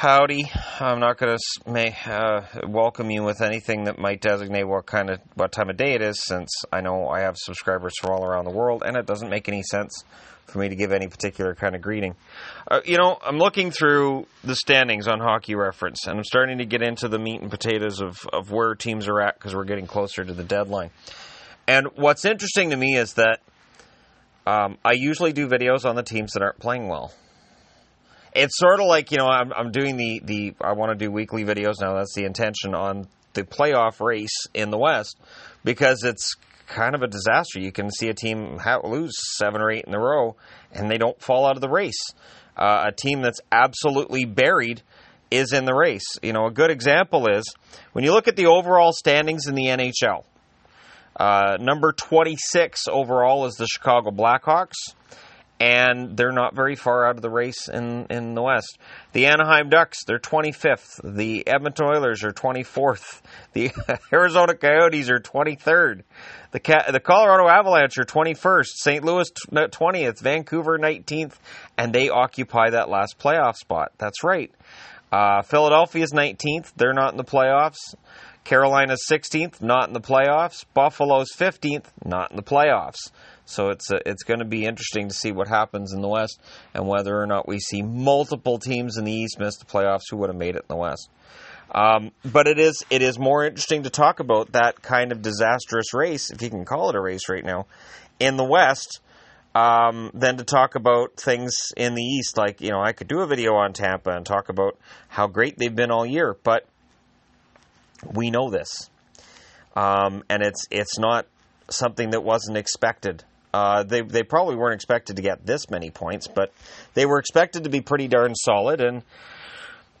Howdy. I'm not going to uh, welcome you with anything that might designate what kind of what time of day it is, since I know I have subscribers from all around the world, and it doesn't make any sense for me to give any particular kind of greeting. Uh, you know, I'm looking through the standings on Hockey Reference, and I'm starting to get into the meat and potatoes of, of where teams are at because we're getting closer to the deadline. And what's interesting to me is that um, I usually do videos on the teams that aren't playing well it's sort of like you know I'm, I'm doing the the I want to do weekly videos now. That's the intention on the playoff race in the West because it's kind of a disaster. You can see a team lose seven or eight in a row and they don't fall out of the race. Uh, a team that's absolutely buried is in the race. You know, a good example is when you look at the overall standings in the NHL. Uh, number 26 overall is the Chicago Blackhawks and they're not very far out of the race in, in the West. The Anaheim Ducks, they're 25th. The Edmonton Oilers are 24th. The Arizona Coyotes are 23rd. The, the Colorado Avalanche are 21st. St. Louis 20th. Vancouver 19th. And they occupy that last playoff spot. That's right. Uh, Philadelphia is 19th. They're not in the playoffs. Carolina's 16th, not in the playoffs. Buffalo's 15th, not in the playoffs. So it's a, uh, it's going to be interesting to see what happens in the West and whether or not we see multiple teams in the East miss the playoffs who would have made it in the West. Um, but it is it is more interesting to talk about that kind of disastrous race, if you can call it a race right now, in the West, um, than to talk about things in the East. Like you know, I could do a video on Tampa and talk about how great they've been all year, but we know this, um, and it's it's not something that wasn't expected. Uh, they they probably weren't expected to get this many points, but they were expected to be pretty darn solid, and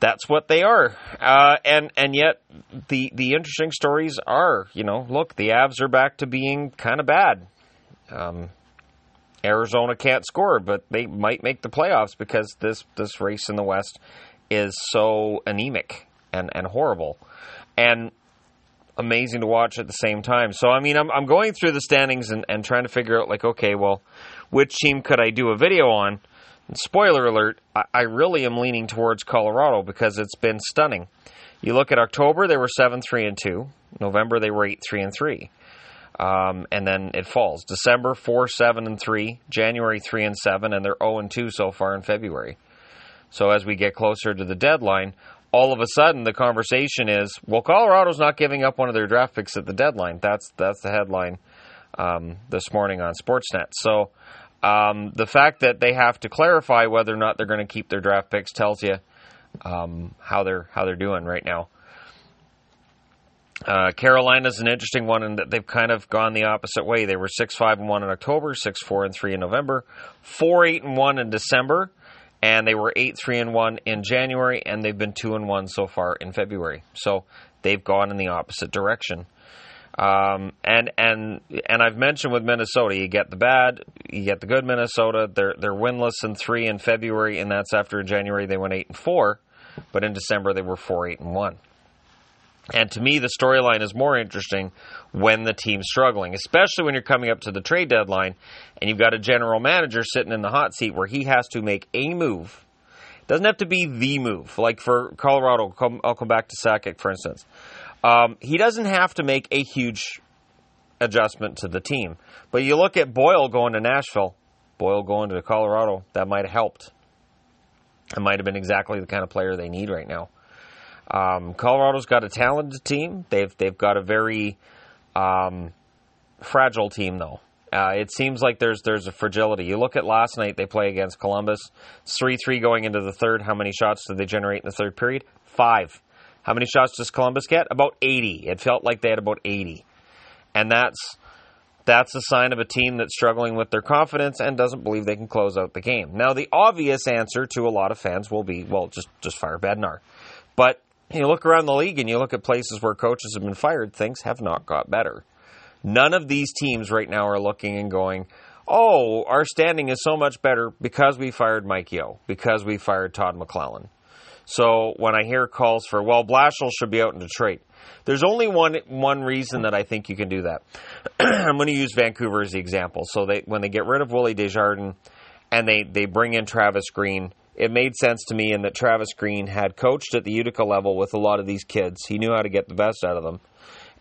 that's what they are. Uh, and and yet the the interesting stories are, you know, look, the Avs are back to being kind of bad. Um, Arizona can't score, but they might make the playoffs because this this race in the West is so anemic and and horrible, and amazing to watch at the same time. So, I mean, I'm, I'm going through the standings and, and trying to figure out, like, okay, well, which team could I do a video on? And spoiler alert, I, I really am leaning towards Colorado because it's been stunning. You look at October, they were 7 3 and 2. November, they were 8 3 and 3. Um, and then it falls. December 4 7 and 3. January 3 and 7. And they're 0 and 2 so far in February. So as we get closer to the deadline, all of a sudden the conversation is, well, Colorado's not giving up one of their draft picks at the deadline. That's that's the headline um, this morning on Sportsnet. So um, the fact that they have to clarify whether or not they're going to keep their draft picks tells you um, how they're how they're doing right now. Uh, Carolina's an interesting one in that they've kind of gone the opposite way. They were six five and one in October, six four and three in November, four eight and one in December and they were eight three and one in January, and they've been two and one so far in February. So they've gone in the opposite direction. Um, and and and I've mentioned with Minnesota, you get the bad, you get the good. Minnesota, they're they're winless in three in February, and that's after January they went eight and four, but in December they were four eight and one. And to me, the storyline is more interesting when the team's struggling, especially when you're coming up to the trade deadline and you've got a general manager sitting in the hot seat where he has to make a move. It doesn't have to be the move. Like for Colorado, I'll come back to Sakic, for instance. Um, he doesn't have to make a huge adjustment to the team. But you look at Boyle going to Nashville, Boyle going to Colorado, that might have helped. It might have been exactly the kind of player they need right now. Um, Colorado's got a talented team. They've they've got a very um, fragile team though. Uh, it seems like there's there's a fragility. You look at last night; they play against Columbus. three three going into the third. How many shots did they generate in the third period? Five. How many shots does Columbus get? About eighty. It felt like they had about eighty, and that's that's a sign of a team that's struggling with their confidence and doesn't believe they can close out the game. Now, the obvious answer to a lot of fans will be, well, just just fire Bednar. But you look around the league and you look at places where coaches have been fired, things have not got better. None of these teams right now are looking and going, oh, our standing is so much better because we fired Mike Yeo, because we fired Todd McLellan. So when I hear calls for, well, Blashill should be out in Detroit, there's only one one reason that I think you can do that. I'm going to use Vancouver as the example. So they when they get rid of Willie Desjardins and they, they bring in Travis Green, it made sense to me in that Travis Green had coached at the Utica level with a lot of these kids. He knew how to get the best out of them.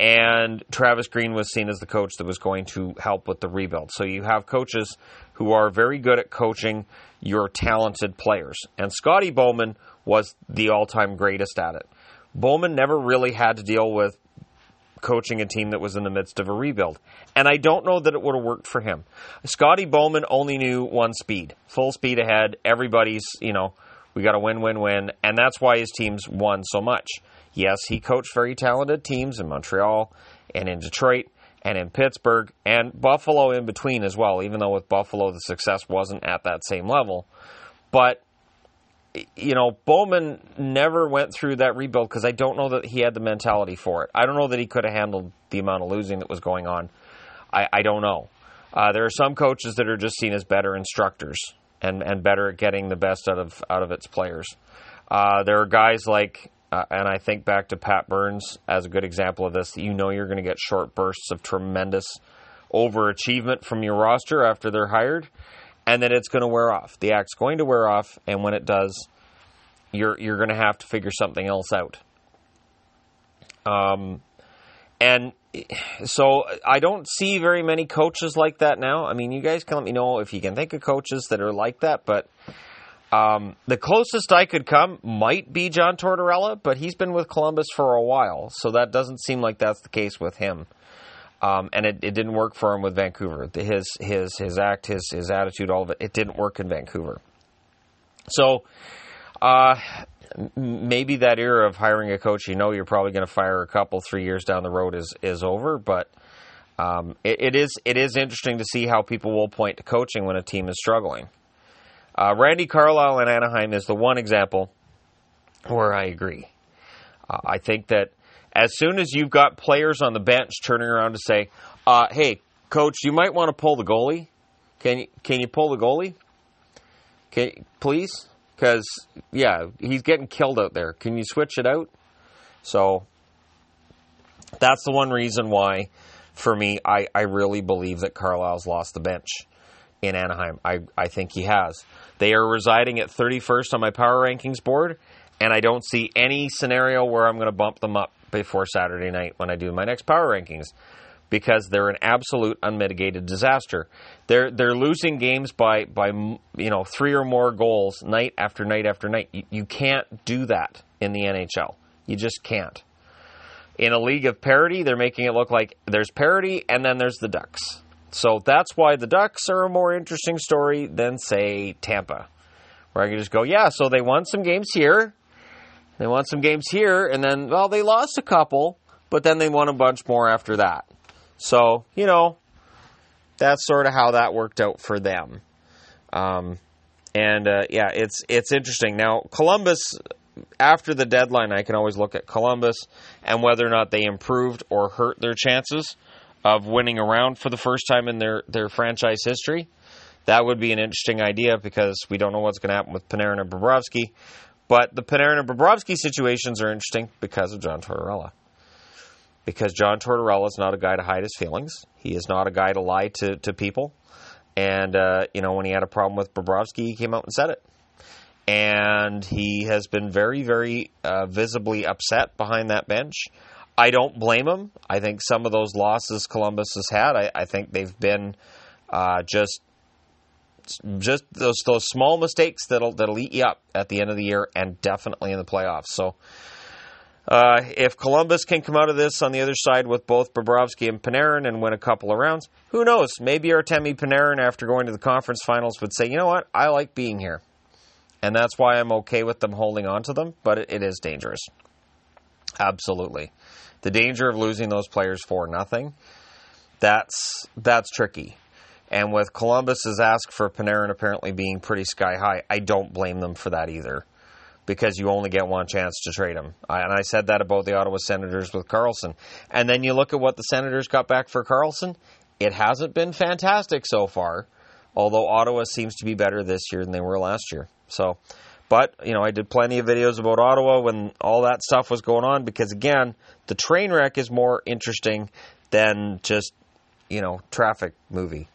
And Travis Green was seen as the coach that was going to help with the rebuild. So you have coaches who are very good at coaching your talented players. And Scotty Bowman was the all time greatest at it. Bowman never really had to deal with coaching a team that was in the midst of a rebuild. And I don't know that it would have worked for him. Scotty Bowman only knew one speed full speed ahead. Everybody's, you know, we got to win, win, win. And that's why his teams won so much. Yes, he coached very talented teams in Montreal and in Detroit and in Pittsburgh and Buffalo in between as well, even though with Buffalo the success wasn't at that same level. But you know, Bowman never went through that rebuild because I don't know that he had the mentality for it. I don't know that he could have handled the amount of losing that was going on. I, I don't know. Uh, there are some coaches that are just seen as better instructors and, and better at getting the best out of out of its players. Uh, there are guys like, uh, and I think back to Pat Burns as a good example of this. That you know you're going to get short bursts of tremendous overachievement from your roster after they're hired, and then it's going to wear off. The act's going to wear off, and when it does, you're you're going to have to figure something else out. Um, and so I don't see very many coaches like that now. I mean, you guys can let me know if you can think of coaches that are like that, but. Um, the closest I could come might be John Tortorella, but he's been with Columbus for a while, so that doesn't seem like that's the case with him. Um, and it, it, didn't work for him with Vancouver. His his his act, his his attitude, all of it, it didn't work in Vancouver. So, uh, maybe that era of hiring a coach, you know, you're probably going to fire a couple three years down the road is is over. But um, it, it is it is interesting to see how people will point to coaching when a team is struggling. Uh, Randy Carlyle in Anaheim is the one example where I agree. Uh, I think that as soon as you've got players on the bench turning around to say, uh, "Hey, coach, you might want to pull the goalie. Can you can you pull the goalie? Can please? Because yeah, he's getting killed out there. Can you switch it out?" So that's the one reason why, for me, I, I really believe that Carlyle's lost the bench in Anaheim. I, I think he has. They are residing at 31st on my power rankings board, and I don't see any scenario where I'm going to bump them up before Saturday night when I do my next power rankings because they're an absolute unmitigated disaster. They're they're losing games by by you know three or more goals night after night after night. You, you can't do that in the NHL. You just can't. In a league of parity, they're making it look like there's parity and then there's the Ducks. So that's why the Ducks are a more interesting story than say Tampa, where I can just go, yeah. So they won some games here, they won some games here, and then, well, they lost a couple, but then they won a bunch more after that. So, you know, that's sort of how that worked out for them. Um, and uh, yeah, it's it's interesting. Now, Columbus, after the deadline, I can always look at Columbus and whether or not they improved or hurt their chances of winning around for the first time in their, their franchise history. That would be an interesting idea because we don't know what's going to happen with Panarin and Bobrovsky. But the Panarin and Bobrovsky situations are interesting because of John Tortorella. Because John Tortorella is not a guy to hide his feelings. He is not a guy to lie to, to people. And, uh, you know, when he had a problem with Bobrovsky, he came out and said it. And he has been very, very uh, visibly upset behind that bench. I don't blame him. I think some of those losses Columbus has had, I, I think they've been uh, just just those those small mistakes that'll that'll eat you up at the end of the year and definitely in the playoffs. So uh, if Columbus can come out of this on the other side with both Bobrovsky and Panarin and win a couple of rounds, who knows? Maybe Artemi Panarin, after going to the conference finals, would say, "You know what? I like being here," and that's why I'm okay with them holding on to them. But it, it is dangerous. Absolutely, the danger of losing those players for nothing. That's that's tricky. And with Columbus's ask for Panarin apparently being pretty sky high, I don't blame them for that either, because you only get one chance to trade him. I, and I said that about the Ottawa Senators with Karlsson. And then you look at what the Senators got back for Karlsson, It hasn't been fantastic so far, although Ottawa seems to be better this year than they were last year. So, but you know, I did plenty of videos about Ottawa when all that stuff was going on because again, the train wreck is more interesting than just you know traffic movie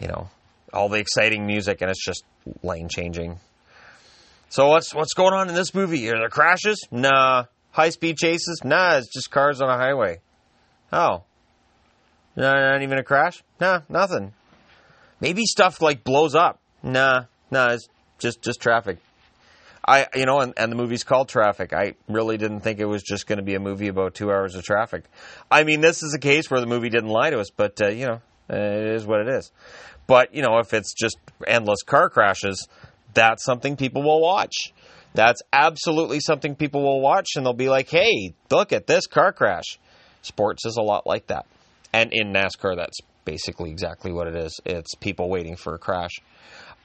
you know, all the exciting music and it's just lane changing. So what's what's going on in this movie? Are there crashes? Nah. High speed chases? Nah. It's just cars on a highway. Oh. Not even a crash? Nah, nothing. Maybe stuff like blows up. Nah, nah. It's just just traffic. I, you know, and, and the movie's called Traffic. I really didn't think it was just going to be a movie about two hours of traffic. I mean, this is a case where the movie didn't lie to us, but uh, you know, it is what it is. But you know, if it's just endless car crashes, that's something people will watch. That's absolutely something people will watch, and they'll be like, "Hey, look at this car crash." Sports is a lot like that, and in NASCAR, that's basically exactly what it is. It's people waiting for a crash.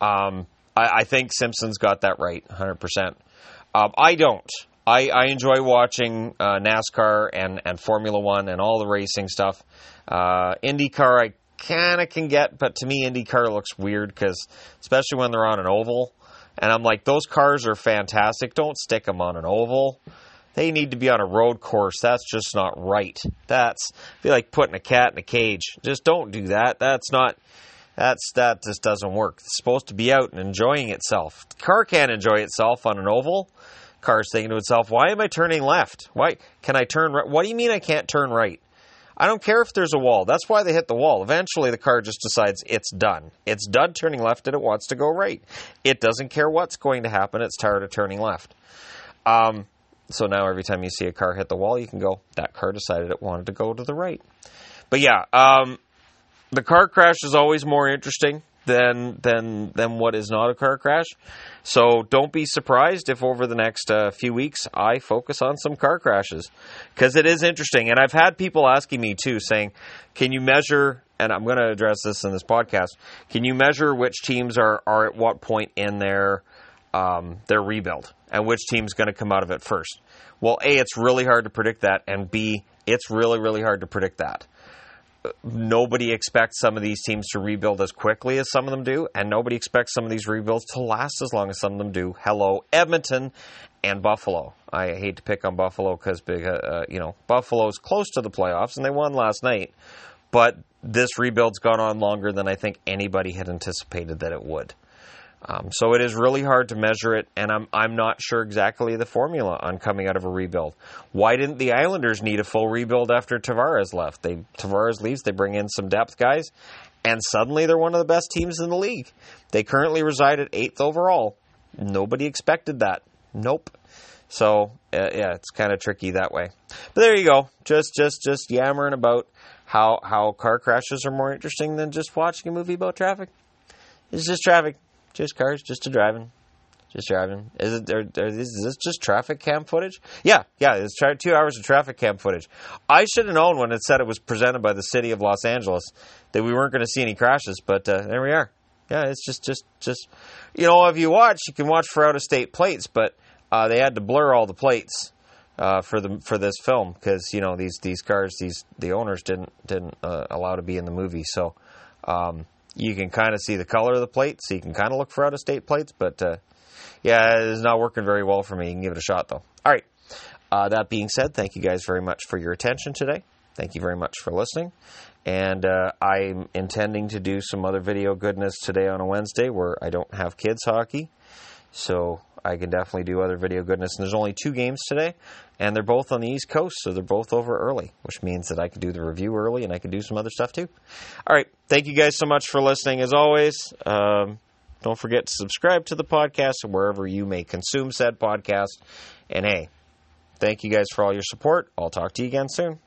Um, I, I think Simpsons got that right 100%. Um, I don't. I, I enjoy watching uh, NASCAR and, and Formula One and all the racing stuff. Uh, IndyCar, I kind of can get, but to me, IndyCar looks weird because, especially when they're on an oval, and I'm like, those cars are fantastic. Don't stick them on an oval. They need to be on a road course. That's just not right. That's be like putting a cat in a cage. Just don't do that. That's not that's that just doesn't work. It's supposed to be out and enjoying itself. The car can't enjoy itself on an oval. Car's thinking to itself, "Why am I turning left? Why can I turn right? What do you mean I can't turn right? I don't care if there's a wall. That's why they hit the wall. Eventually, the car just decides it's done. It's done turning left and it wants to go right. It doesn't care what's going to happen. It's tired of turning left. Um, so now every time you see a car hit the wall, you can go, that car decided it wanted to go to the right. But yeah, um, the car crash is always more interesting than than than what is not a car crash. So don't be surprised if over the next uh, few weeks I focus on some car crashes because it is interesting. And I've had people asking me too, saying, "Can you measure?" And I'm going to address this in this podcast. Can you measure which teams are are at what point in their um, their rebuild and which team's going to come out of it first? Well, a it's really hard to predict that, and b it's really really hard to predict that nobody expects some of these teams to rebuild as quickly as some of them do, and nobody expects some of these rebuilds to last as long as some of them do. Hello, Edmonton and Buffalo. I hate to pick on Buffalo because uh, uh, you know Buffalo's close to the playoffs and they won last night, but this rebuild's gone on longer than I think anybody had anticipated that it would. Um, so it is really hard to measure it, and I'm I'm not sure exactly the formula on coming out of a rebuild. Why didn't the Islanders need a full rebuild after Tavares left? They Tavares leaves, they bring in some depth guys, and suddenly they're one of the best teams in the league. They currently reside at eighth overall. Nobody expected that. Nope. So uh, yeah, it's kind of tricky that way. But there you go. Just just just yammering about how how car crashes are more interesting than just watching a movie about traffic. It's just traffic. Just cars, just to driving. Just driving. Is it? Are, are, is this just traffic cam footage? Yeah, yeah. It's tra- two hours of traffic cam footage. I should have known when it said it was presented by the city of Los Angeles that we weren't going to see any crashes, but uh, there we are. Yeah, it's just, just, just. You know, if you watch, you can watch for out of state plates, but uh, they had to blur all the plates uh, for the for this film because you know these these cars, these the owners didn't didn't uh, allow to be in the movie, so. Um, you can kind of see the color of the plate, so you can kind of look for out of state plates. But uh, yeah, it's not working very well for me. You can give it a shot though. All right. Uh, that being said, thank you guys very much for your attention today. Thank you very much for listening. And uh, I'm intending to do some other video goodness today on a Wednesday where I don't have kids hockey. So I can definitely do other video goodness. And there's only two games today, and they're both on the East Coast, so they're both over early, which means that I can do the review early and I can do some other stuff too. All right. Thank you guys so much for listening. As always, um, don't forget to subscribe to the podcast wherever you may consume said podcast. And hey, thank you guys for all your support. I'll talk to you again soon.